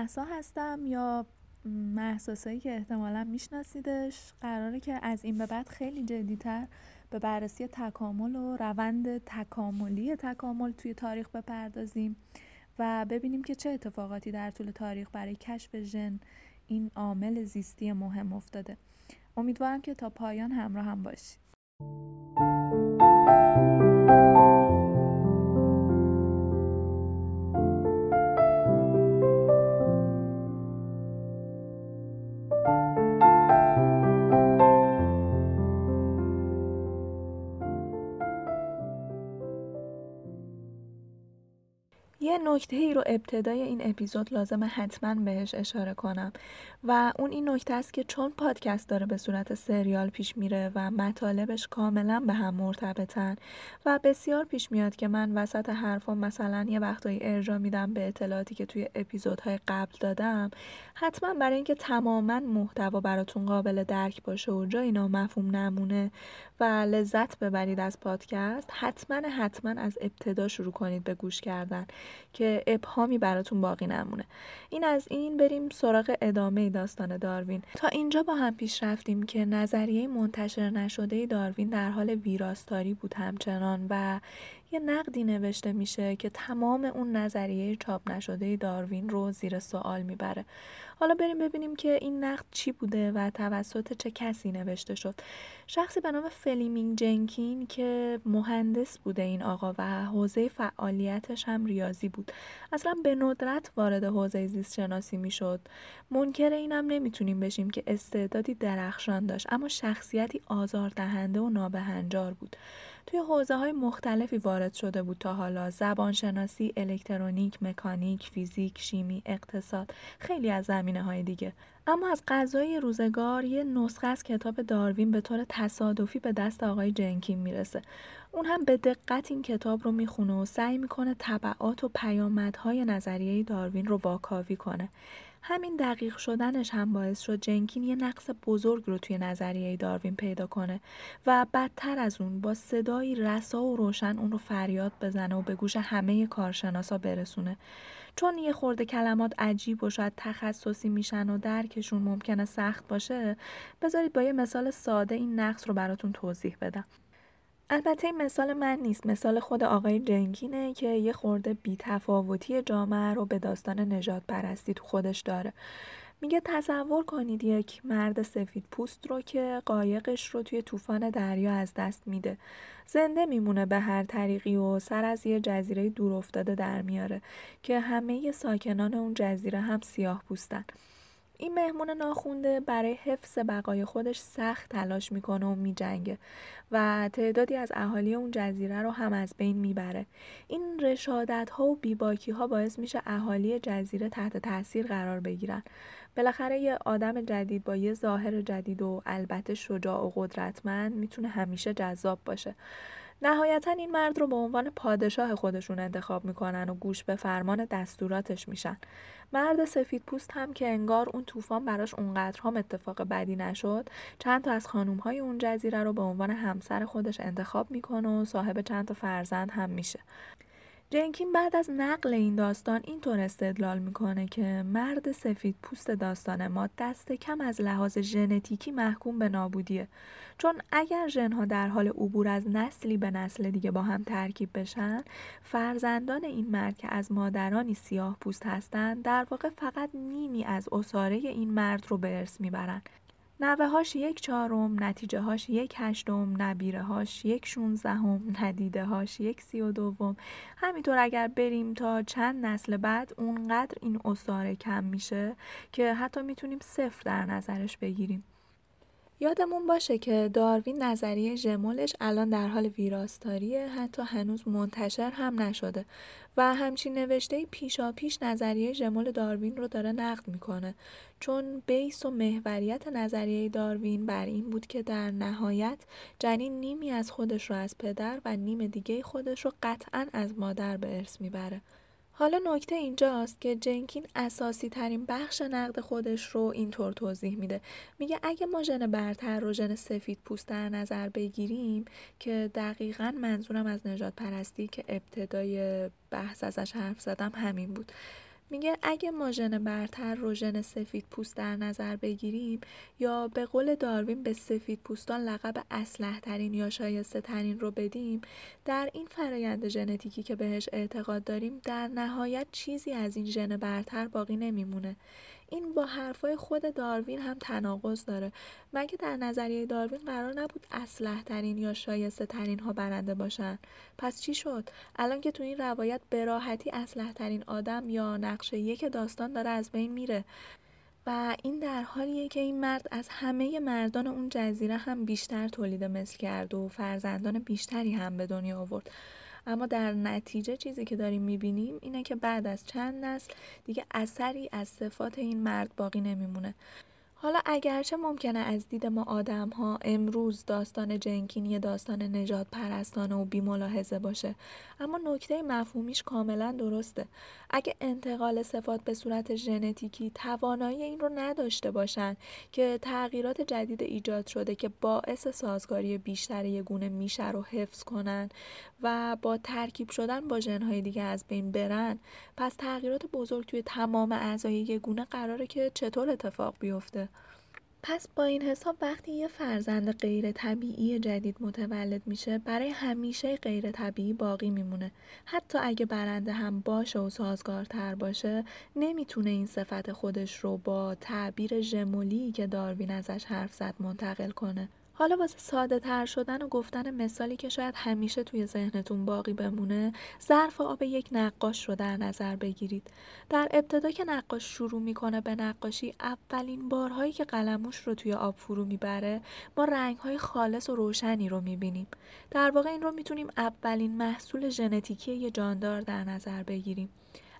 محسا هستم یا محساسایی که احتمالا میشناسیدش قراره که از این به بعد خیلی جدیتر به بررسی تکامل و روند تکاملی تکامل توی تاریخ بپردازیم و ببینیم که چه اتفاقاتی در طول تاریخ برای کشف ژن این عامل زیستی مهم افتاده. امیدوارم که تا پایان همراه هم باشید. نکته ای رو ابتدای این اپیزود لازمه حتما بهش اشاره کنم. و اون این نکته است که چون پادکست داره به صورت سریال پیش میره و مطالبش کاملا به هم مرتبطن و بسیار پیش میاد که من وسط حرفم مثلا یه وقتایی ارجا میدم به اطلاعاتی که توی اپیزودهای قبل دادم حتما برای اینکه تماما محتوا براتون قابل درک باشه و جایی نامفهوم نمونه و لذت ببرید از پادکست حتما حتما از ابتدا شروع کنید به گوش کردن که ابهامی براتون باقی نمونه. این از این بریم سراغ ادامه داستان داروین. تا اینجا با هم پیش رفتیم که نظریه منتشر نشده داروین در حال ویراستاری بود همچنان و یه نقدی نوشته میشه که تمام اون نظریه چاپ نشده داروین رو زیر سوال می‌بره. حالا بریم ببینیم که این نقد چی بوده و توسط چه کسی نوشته شد. شخصی به نام فلیمینگ جنکین که مهندس بوده این آقا و حوزه فعالیتش هم ریاضی بود. اصلا به ندرت وارد حوزه زیست شناسی می‌شد. منکر اینم نمی‌تونیم بشیم که استعدادی درخشان داشت اما شخصیتی آزاردهنده و نابهنجار بود. توی حوزه های مختلفی وارد شده بود تا حالا. زبانشناسی، الکترونیک، مکانیک، فیزیک، شیمی، اقتصاد خیلی از زمینه های دیگه. اما از غذای روزگار یه نسخه از کتاب داروین به طور تصادفی به دست آقای جنکین می‌رسه. اون هم به دقت این کتاب رو می‌خونه و سعی می‌کنه طبعات و پیامدهای نظریه داروین رو واکاوی کنه. همین دقیق شدنش هم باعث شد جنکین یه نقص بزرگ رو توی نظریه داروین پیدا کنه و بدتر از اون با صدایی رسا و روشن اون رو فریاد بزنه و به گوش همه کارشناسا برسونه. چون یه خورده کلمات عجیب و شاید تخصصی میشن و درکشون ممکنه سخت باشه بذارید با یه مثال ساده این نقص رو براتون توضیح بدم. البته این مثال من نیست. مثال خود آقای جنکینه که یه خورده بیتفاوتی جامعه رو به داستان نجات پرستی تو خودش داره. میگه تصور کنید یک مرد سفید پوست رو که قایقش رو توی طوفان دریا از دست میده. زنده میمونه به هر طریقی و سر از یه جزیره دور افتاده در میاره که همه ساکنان اون جزیره هم سیاه پوستن. این مهمون ناخونده برای حفظ بقای خودش سخت تلاش می‌کنه و میجنگه و تعدادی از اهالی اون جزیره رو هم از بین می‌بره. این رشادت ها و بیباکی ها باعث میشه اهالی جزیره تحت تاثیر قرار بگیرن. بالاخره یه آدم جدید با یه ظاهر جدید و البته شجاع و قدرتمند می‌تونه همیشه جذاب باشه. نهایتا این مرد رو به عنوان پادشاه خودشون انتخاب می‌کنن و گوش به فرمان دستوراتش میشن. مرد سفید پوست هم که انگار اون طوفان براش اونقدر هم اتفاق بدی نشد چند تا از خانوم های اون جزیره رو به عنوان همسر خودش انتخاب می‌کنه و صاحب چند تا فرزند هم میشه. جنکین بعد از نقل این داستان اینطور استدلال می‌کنه که مرد سفید پوست داستان ما دست کم از لحاظ ژنتیکی محکوم به نابودیه. چون اگر ژنها در حال عبور از نسلی به نسل دیگه با هم ترکیب بشن فرزندان این مرد که از مادرانی سیاه پوست هستند در واقع فقط نیمی از اساره این مرد رو به ارث می‌برن. نوه هاش یک چهارم نتیجه هاش یک هشتم نبیره هاش یک شونزدهم ندیده هاش یک سی و دوم همینطور اگر بریم تا چند نسل بعد اونقدر این اصاره کم میشه که حتی می‌تونیم صفر در نظرش بگیریم. یادمون باشه که داروین نظریه ژمولش الان در حال ویراستاریه حتی هنوز منتشر هم نشده و همچین نوشته پیشا پیش نظریه ژمول داروین رو داره نقد می‌کنه. چون بیس و محوریت نظریه داروین بر این بود که در نهایت جنین نیمی از خودش رو از پدر و نیم دیگه خودش رو قطعا از مادر به ارث می‌بره. حالا نکته اینجاست که جنکین اساسی ترین بخش نقد خودش رو اینطور توضیح میده. میگه اگه ما ژن برتر رو ژن سفید پوست در نظر بگیریم که دقیقا منظورم از نجات پرستی که ابتدای بحث ازش حرف زدم همین بود. میگه اگه ما ژن برتر رو ژن سفید پوست در نظر بگیریم یا به قول داروین به سفید پوستان لقب اسلح ترین یا شایسته ترین رو بدیم در این فرایند ژنتیکی که بهش اعتقاد داریم در نهایت چیزی از این ژن برتر باقی نمیمونه. این با حرفای خود داروین هم تناقض داره. مگه در نظریه داروین قرار نبود اسلح ترین یا شایسته ترین ها برنده باشن؟ پس چی شد؟ الان که تو این روایت به راحتی اسلح ترین آدم یا نقشه یک داستان داره از بین میره. و این در حالیه که این مرد از همه مردان اون جزیره هم بیشتر تولید مثل کرد و فرزندان بیشتری هم به دنیا آورد. اما در نتیجه چیزی که داریم می‌بینیم اینه که بعد از چند نسل دیگه اثری از صفات این مرد باقی نمیمونه. حالا اگرچه ممکنه از دید ما آدم ها امروز داستان جنکینی داستان نجات پرستانه و بیملاحظه باشه اما نکته مفهومیش کاملا درسته. اگه انتقال صفات به صورت ژنتیکی توانایی این رو نداشته باشن که تغییرات جدید ایجاد شده که باعث سازگاری بیشتر یه گونه میشه رو حفظ کنن و با ترکیب شدن با ژنهای دیگه از بین برن پس تغییرات بزرگ توی تمام اعضای یه گونه قراره که چطور اتفاق بیفته؟ پس با این حساب وقتی یه فرزند غیر طبیعی جدید متولد میشه برای همیشه غیر طبیعی باقی میمونه. حتی اگه برنده هم باشه و سازگارتر باشه نمی‌تونه این صفت خودش رو با تعبیر ژمولی که داروین ازش حرف زد منتقل کنه. حالا واسه ساده تر شدن و گفتن مثالی که شاید همیشه توی ذهنتون باقی بمونه ظرف آب یک نقاش رو در نظر بگیرید. در ابتدا که نقاش شروع می‌کنه به نقاشی اولین بارهایی که قلموش رو توی آب فرو می‌بره ما رنگهای خالص و روشنی رو می‌بینیم. در واقع این رو می‌تونیم اولین محصول ژنتیکی یه جاندار در نظر بگیریم.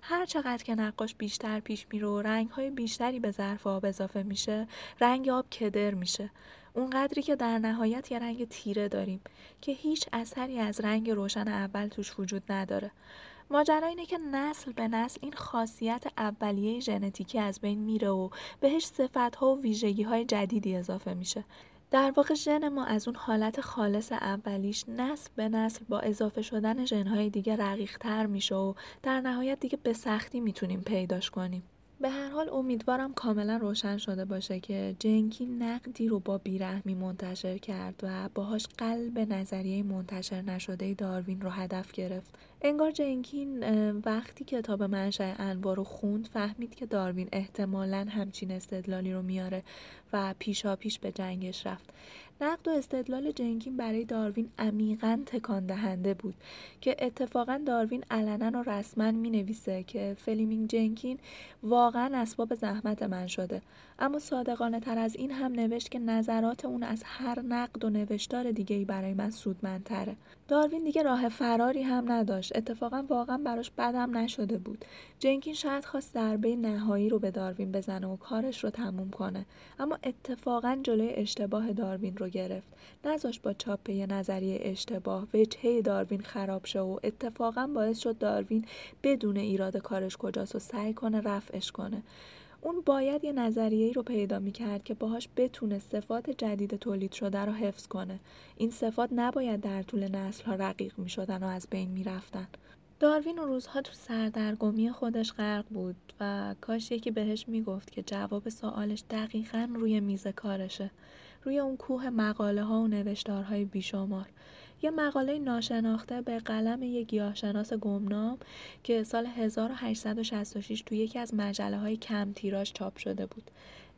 هر چقدر که نقاش بیشتر پیش میره و رنگ های بیشتری به ظرف آب اضافه میشه رنگ آب کدر میشه. اونقدری که در نهایت یه رنگ تیره داریم که هیچ اثری از رنگ روشن اول توش وجود نداره. ماجرا اینه که نسل به نسل این خاصیت اولیه ژنتیکی از بین میره و بهش صفتها و ویژگی های جدیدی اضافه میشه. در واقع ژن ما از اون حالت خالص اولیش نسل به نسل با اضافه شدن ژنهای دیگه رقیق تر میشه و در نهایت دیگه به سختی می‌تونیم پیداش کنیم. به هر حال امیدوارم کاملا روشن شده باشه که جنکی نقدی رو با بیرحمی منتشر کرد و باهاش قلب نظریه منتشر نشده داروین رو هدف گرفت. انگار جنکین وقتی کتاب منشأ انوار رو خوند فهمید که داروین احتمالا همچین استدلالی رو میاره و پیشا پیش به جنگش رفت. نقد و استدلال جنکین برای داروین عمیقا تکان دهنده بود که اتفاقا داروین علنا و رسما می نویسه که فلیمینگ جنکین واقعا اسباب زحمت من شده. اما صادقانه تر از این هم نوشت که نظرات اون از هر نقد و نوشتار دیگه ای برای من سودمندتره. داروین دیگه راه فراری هم نداشت. اتفاقا واقعا براش بدم نشده بود. جنکین شاید خواست ضربه نهایی رو به داروین بزنه و کارش رو تموم کنه. اما اتفاقا جلوی اشتباه داروین رو گرفت. نذاش با چاپ یه نظریه اشتباه وجهه داروین خراب شه و اتفاقا باعث شد داروین بدون ایراد کارش کجاست و سعی کنه رفعش کنه. اون باید یه نظریه رو پیدا می‌کرد که باهاش بتونه صفات جدید تولید شده رو حفظ کنه. این صفات نباید در طول نسل ها رقیق می‌شدن و از بین می‌رفتن. داروین اون روزها تو سردرگمی خودش غرق بود و کاش یکی بهش می‌گفت که جواب سوالش دقیقا روی میز کارشه. روی اون کوه مقاله ها و نوشتارهای بیشمار. یه مقاله ناشناخته به قلم یک گیاهشناس گمنام که سال 1866 توی یکی از مجله های کم تیراژ چاپ شده بود.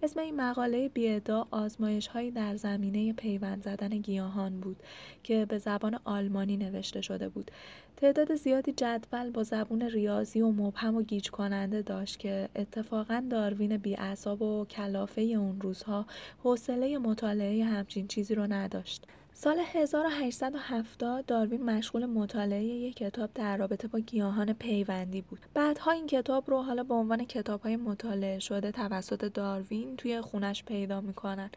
اسم این مقاله بیادا آزمایش هایی در زمینه پیوند زدن گیاهان بود که به زبان آلمانی نوشته شده بود. تعداد زیادی جدول با زبون ریاضی و مبهم و گیج کننده داشت که اتفاقا داروین بیعصاب و کلافه اون روزها حوصله مطالعه همچین چیزی رو نداشت. سال 1870 داروین مشغول مطالعه یک کتاب در رابطه با گیاهان پیوندی بود. بعدها این کتاب رو حالا به عنوان کتاب های مطالعه شده توسط داروین توی خونش پیدا می‌کنن.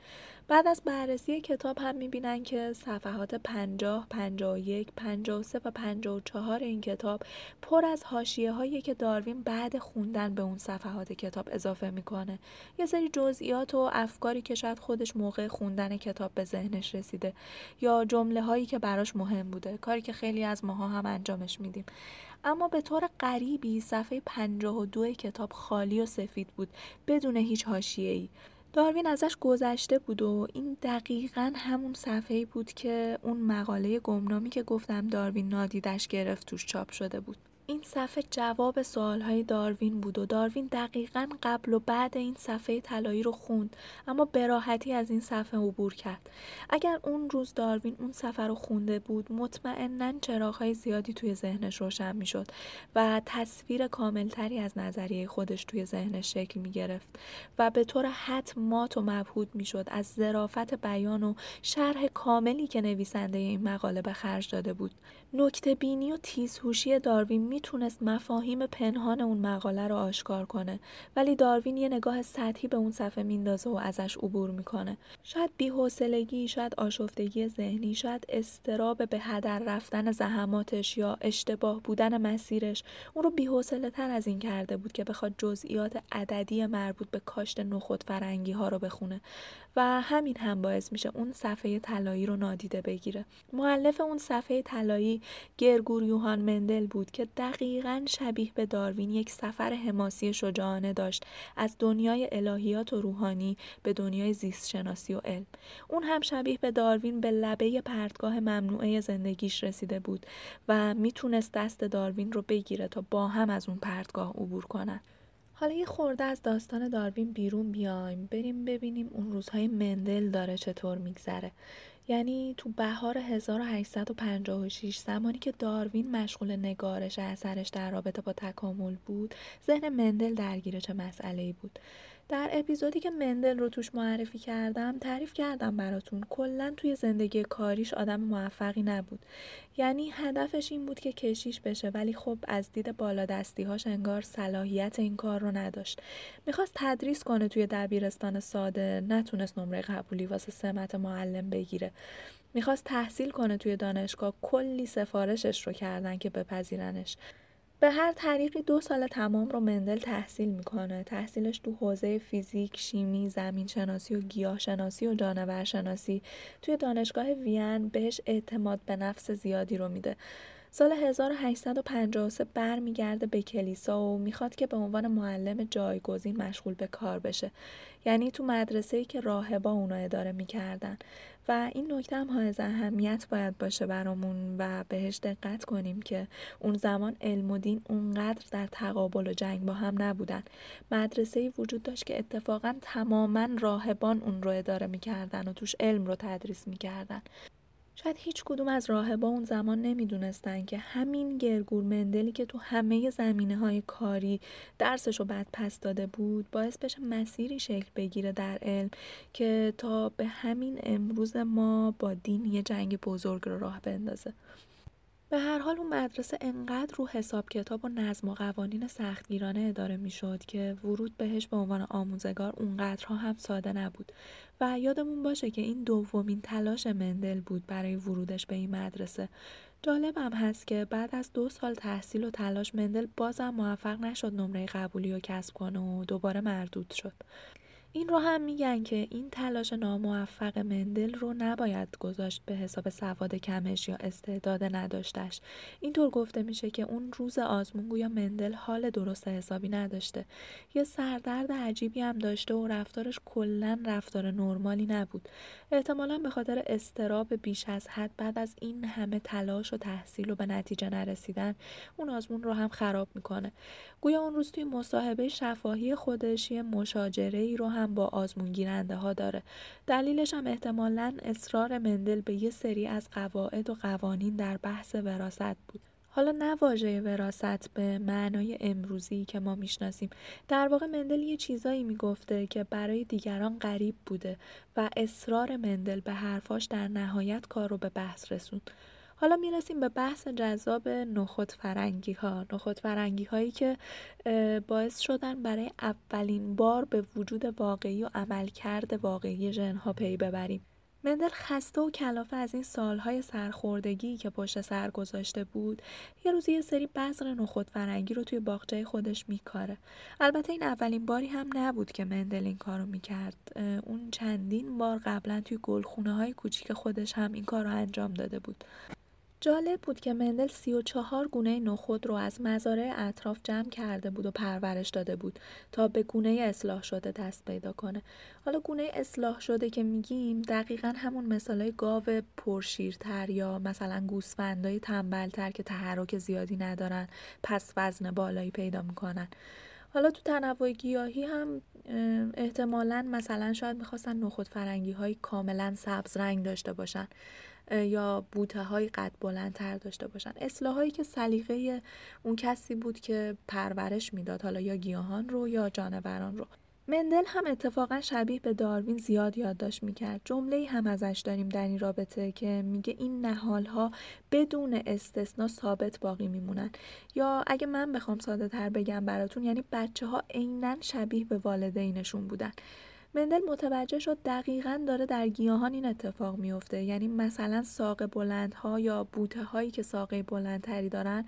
بعد از بررسی کتاب هم می‌بینن که صفحات 50, 51, 53 و 54 این کتاب پر از حاشیه هایی که داروین بعد خوندن به اون صفحات کتاب اضافه می‌کنه. یه سری جزئیات و افکاری که شاید خودش موقع خوندن کتاب به ذهنش رسیده یا جمله هایی که براش مهم بوده کاری که خیلی از ماها هم انجامش میدیم اما به طور غریبی صفحه 52 کتاب خالی و سفید بود بدون هیچ ای. داروین ازش گذشته بود و این دقیقا همون صفحه‌ای بود که اون مقاله گمنامی که گفتم داروین نادیدش گرفت توش چاپ شده بود. این صفحه جواب سوالهای داروین بود و داروین دقیقا قبل و بعد این صفحه طلایی رو خوند اما براحتی از این صفحه عبور کرد. اگر اون روز داروین اون صفحه رو خونده بود مطمئنا چراغهای زیادی توی ذهنش روشن می‌شد و تصویر کاملتری از نظریه خودش توی ذهنش شکل می گرفت و به طور حد مات و مبهود می‌شد از ظرافت بیان و شرح کاملی که نویسنده این مقاله به خرج داده بود. نکته بینی و تیزهوشی داروین می‌تونست مفاهیم پنهان اون مقاله رو آشکار کنه ولی داروین یه نگاه سطحی به اون صفحه میندازه و ازش عبور می‌کنه. شاید بیحوصلگی شاید آشفتگی ذهنی شاید استراب به هدر رفتن زحماتش یا اشتباه بودن مسیرش. اون رو بیحوصله تر از این کرده بود که بخواد جزئیات عددی مربوط به کاشت نخود فرنگی ها رو بخونه. و همین هم باعث میشه اون صفحه طلایی رو نادیده بگیره. معلف اون صفحه طلایی گرگور یوهان مندل بود که دقیقا شبیه به داروین یک سفر حماسی شجاعانه داشت از دنیای الهیات و روحانی به دنیای زیست شناسی و علم. اون هم شبیه به داروین به لبه پرتگاه ممنوعه زندگیش رسیده بود و می‌تونست دست داروین رو بگیره تا با هم از اون پرتگاه عبور کنن. حالا یه خورده از داستان داروین بیرون بیایم بریم ببینیم اون روزهای مندل داره چطور میگذره. یعنی تو بهار 1856 زمانی که داروین مشغول نگارش اثرش در رابطه با تکامل بود ذهن مندل درگیر چه مسئله ای بود. در اپیزودی که مندل رو توش معرفی کردم تعریف کردم براتون. کلا توی زندگی کاریش آدم موفقی نبود. یعنی هدفش این بود که کشیش بشه ولی خب از دید بالا هاش انگار صلاحیت این کار رو نداشت. می‌خواست تدریس کنه توی دبیرستان ساده نتونست نمره قبولی واسه سمت معلم بگیره. می‌خواست تحصیل کنه توی دانشگاه کلی سفارشش رو کردن که بپذیرنش. به هر طریقی دو سال تمام رو مندل تحصیل می‌کنه. تحصیلش تو حوزه فیزیک، شیمی، زمین شناسی و گیاه شناسی و جانور شناسی توی دانشگاه وین بهش اعتماد به نفس زیادی رو میده. سال 1853 برمیگرده به کلیسا و می‌خواد که به عنوان معلم جایگزین مشغول به کار بشه. یعنی تو مدرسه‌ای که راهبا اونا اداره می‌کردن. و این نکته هم های اهمیت باید باشه برامون و بهش دقت کنیم که اون زمان علم و دین اونقدر در تقابل و جنگ با هم نبودن. مدرسه وجود داشت که اتفاقا تماما راهبان اون رو اداره می‌کردن و توش علم رو تدریس می‌کردن. شاید هیچ کدوم از راهبا اون زمان نمی‌دونستن که همین گرگور مندلی که تو همه زمینه های کاری درسش رو بعد پس داده بود باعث بشه مسیری شکل بگیره در علم که تا به همین امروز ما با دین یه جنگ بزرگ رو راه بندازه. به هر حال اون مدرسه انقدر رو حساب کتاب و نظم و قوانین سختگیرانه اداره می‌شد که ورود بهش به عنوان آموزگار اونقدرها هم ساده نبود. و یادمون باشه که این دومین تلاش مندل بود برای ورودش به این مدرسه. جالبم هست که بعد از دو سال تحصیل و تلاش مندل بازم موفق نشد نمره قبولی رو کسب کنه و دوباره مردود شد. این رو هم میگن که این تلاش ناموفق مندل رو نباید گذاشت به حساب سواد کمش یا استعداد نداشتش. اینطور گفته میشه که اون روز آزمون گویا مندل حال درست حسابی نداشته. یه سردرد عجیبی هم داشته و رفتارش کلا رفتار نرمالی نبود. احتمالا به خاطر استراب بیش از حد بعد از این همه تلاش و تحصیل و به نتیجه نرسیدن اون آزمون رو هم خراب می‌کنه. گویا اون روز توی مصاحبه شفاهی خودش یه مشاجره ای رو هم با آزمون گیرنده ها داره. دلیلش هم احتمالا اصرار مندل به یه سری از قواعد و قوانین در بحث وراست بود. حالا نه واژه وراست به معنای امروزی که ما می‌شناسیم. در واقع مندل یه چیزایی می‌گفته که برای دیگران غریب بوده و اصرار مندل به حرفاش در نهایت کار رو به بحث رسوند. حالا می‌رسیم به بحث جذاب نخود فرنگی ها نخود فرنگی هایی که باعث شدن برای اولین بار به وجود واقعی و عملکرد واقعی ژن پی ببریم. مندل خسته و کلافه از این سالهای سرخوردگی که پشت سر گذاشته بود یه روزی یه سری بذر نخود فرنگی رو توی باغچه خودش میکاره. البته این اولین باری هم نبود که مندل این کارو می‌کرد. اون چندین بار قبلا توی گلخونه های کوچیک خودش هم این کار رو انجام داده بود. جالب بود که مندل سی و چهار گونه نخود رو از مزارع اطراف جمع کرده بود و پرورش داده بود تا به گونه اصلاح شده دست پیدا کنه. حالا گونه اصلاح شده که میگیم دقیقا همون مثالای گاو پرشیرتر یا مثلا گوسفندای تنبلتر که تحرک زیادی ندارن پس وزن بالایی پیدا می‌کنن. حالا تو تنوع گیاهی هم احتمالا مثلا شاید می‌خواستن نخود فرنگی های کاملا سبز رنگ داشته باشن یا بوته های قد بلندتر داشته باشن. اصلاحایی که سلیقه اون کسی بود که پرورش می‌داد حالا یا گیاهان رو یا جانوران رو. مندل هم اتفاقا شبیه به داروین زیاد یادداشت می‌کرد. جمله هم ازش داریم در این رابطه که میگه این نهال ها بدون استثنا ثابت باقی میمونن. یا اگه من بخوام ساده تر بگم براتون یعنی بچه ها عینا شبیه به والدینشون بودن. مندل متوجه شد دقیقا داره در گیاهان این اتفاق میفته یعنی مثلا ساق بلندها یا بوته هایی که ساقه بلندتری دارن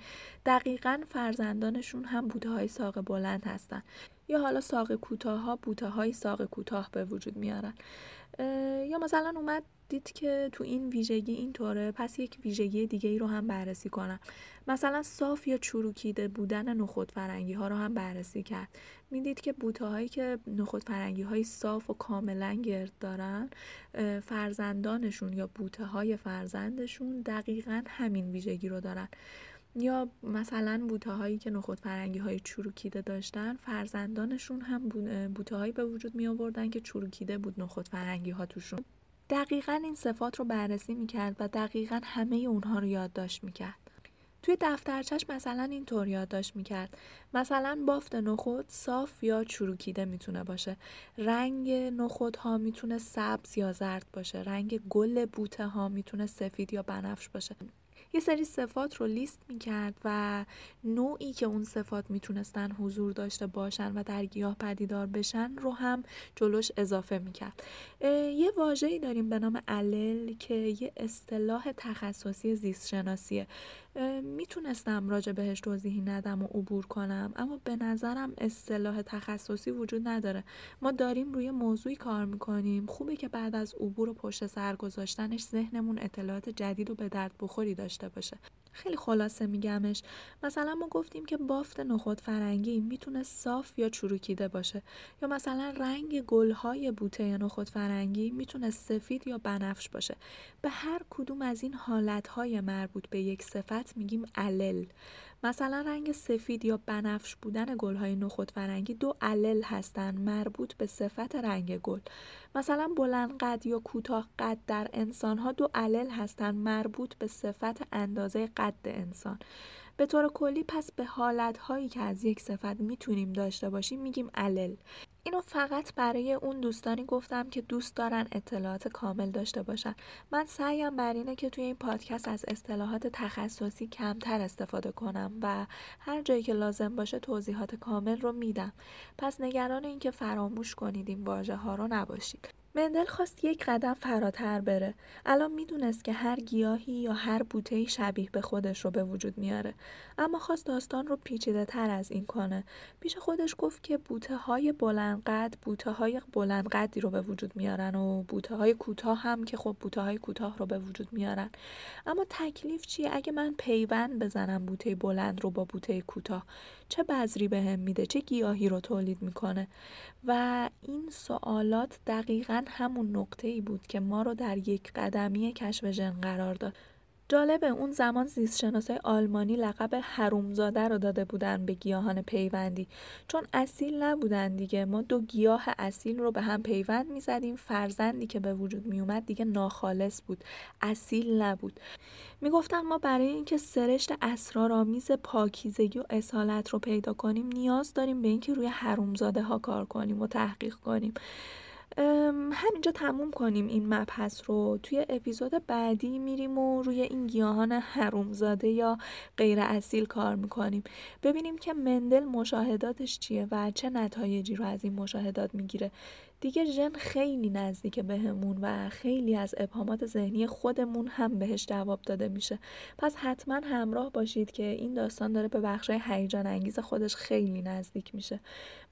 دقیقا فرزندانشون هم بوته های ساق بلند هستن. یا حالا ساق کوتاه ها بوته های ساق کوتاه به وجود میارن. یا مثلا اومد دید که تو این ویژگی اینطوره پس یک ویژگی دیگه ای رو هم بررسی کنم. مثلا صاف یا چروکیده بودن نخود فرنگی ها رو هم بررسی کرد. می‌دید که بوته هایی که نخود فرنگی های صاف و کاملا گرد دارن فرزندانشون یا بوته های فرزندشون دقیقا همین ویژگی رو دارن. یا مثلا بوته هایی که نخود فرنگی های چروکیده داشتن فرزندانشون هم بوته هایی به وجود می آوردن که چروکیده بود نخود فرنگی ها توشون. دقیقا این صفات رو بررسی می‌کرد و دقیقا همه اونها رو یادداشت می‌کرد. توی دفترچش مثلا اینطور یادداشت می‌کرد. مثلا بافت نخود صاف یا چروکیده می‌تونه باشه. رنگ نخود ها می‌تونه سبز یا زرد باشه. رنگ گل بوته ها می‌تونه سفید یا بنفش باشه. یه سری صفات رو لیست می‌کرد و نوعی که اون صفات می‌تونستن حضور داشته باشن و در گیاه پدیدار بشن رو هم جلوش اضافه می‌کرد. یه واژه‌ای داریم به نام علل که یه اصطلاح تخصصی زیست شناسیه می‌تونستم راجع بهش توضیحی ندم و عبور کنم اما به نظرم اصطلاح تخصصی وجود نداره. ما داریم روی موضوعی کار می‌کنیم. خوبه که بعد از عبور و پشت سر گذاشتنش ذهنمون اطلاعات جدید و به درد بخوری داشته باشه. خیلی خلاصه میگمش. مثلا ما گفتیم که بافت نخود فرنگی می‌تونه صاف یا چروکیده باشه. یا مثلا رنگ گلهای بوته نخود فرنگی می‌تونه سفید یا بنفش باشه. به هر کدوم از این حالتهای مربوط به یک صفت میگیم علل. مثلا رنگ سفید یا بنفش بودن گلهای نخود فرنگی دو علل هستن مربوط به صفت رنگ گل. مثلا بلند قد یا کوتاه قد در انسان ها دو علل هستن مربوط به صفت اندازه قد انسان. به طور کلی پس به حالت هایی که از یک صفت می‌تونیم داشته باشیم میگیم علل. اینو فقط برای اون دوستانی گفتم که دوست دارن اطلاعات کامل داشته باشن. من سعیم بر اینه که توی این پادکست از اصطلاحات تخصصی کمتر استفاده کنم و هر جایی که لازم باشه توضیحات کامل رو میدم. پس نگران اینکه فراموش کنید این واژه ها رو نباشید. مندل خواست یک قدم فراتر بره. الان می‌دونست که هر گیاهی یا هر بوتهی شبیه به خودش رو به وجود میاره. اما خواست داستان رو پیچیده تر از این کنه. پیش خودش گفت که بوته های بلندقد بوته های بلندقدی رو به وجود میارن و بوته های کوتاه هم که خب بوته های کوتاه رو به وجود میارن. اما تکلیف چیه؟ اگه من پیوند بزنم بوته بلند رو با بوته کوتاه. چه بذری بهم به میده چه گیاهی رو تولید می‌کنه. و این سوالات دقیقا همون نقطه ای بود که ما رو در یک قدمی کشف ژن قرار داد. جالبه اون زمان زیستشناسای آلمانی لقب حرومزاده رو داده بودن به گیاهان پیوندی. چون اصیل نبودن دیگه ما دو گیاه اصیل رو به هم پیوند می‌زدیم. فرزندی که به وجود میومد دیگه ناخالص بود. اصیل نبود. می‌گفتن ما برای اینکه سرشت اسرارآمیز پاکیزگی و اصالت رو پیدا کنیم نیاز داریم به اینکه روی حرومزاده ها کار کنیم و تحقیق کنیم. همینجا تموم کنیم این مبحث رو. توی اپیزود بعدی میریم و روی این گیاهان حرومزاده یا غیر اصیل کار می‌کنیم. ببینیم که مندل مشاهداتش چیه و چه نتایجی رو از این مشاهدات می‌گیره. دیگه ژن خیلی نزدیک بهمون و خیلی از ابهامات ذهنی خودمون هم بهش جواب داده میشه. پس حتما همراه باشید که این داستان داره به بخشای هیجان انگیز خودش خیلی نزدیک میشه.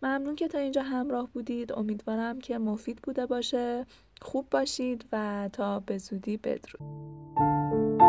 ممنون که تا اینجا همراه بودید. امیدوارم که مفید بوده باشه. خوب باشید و تا به زودی بدرود.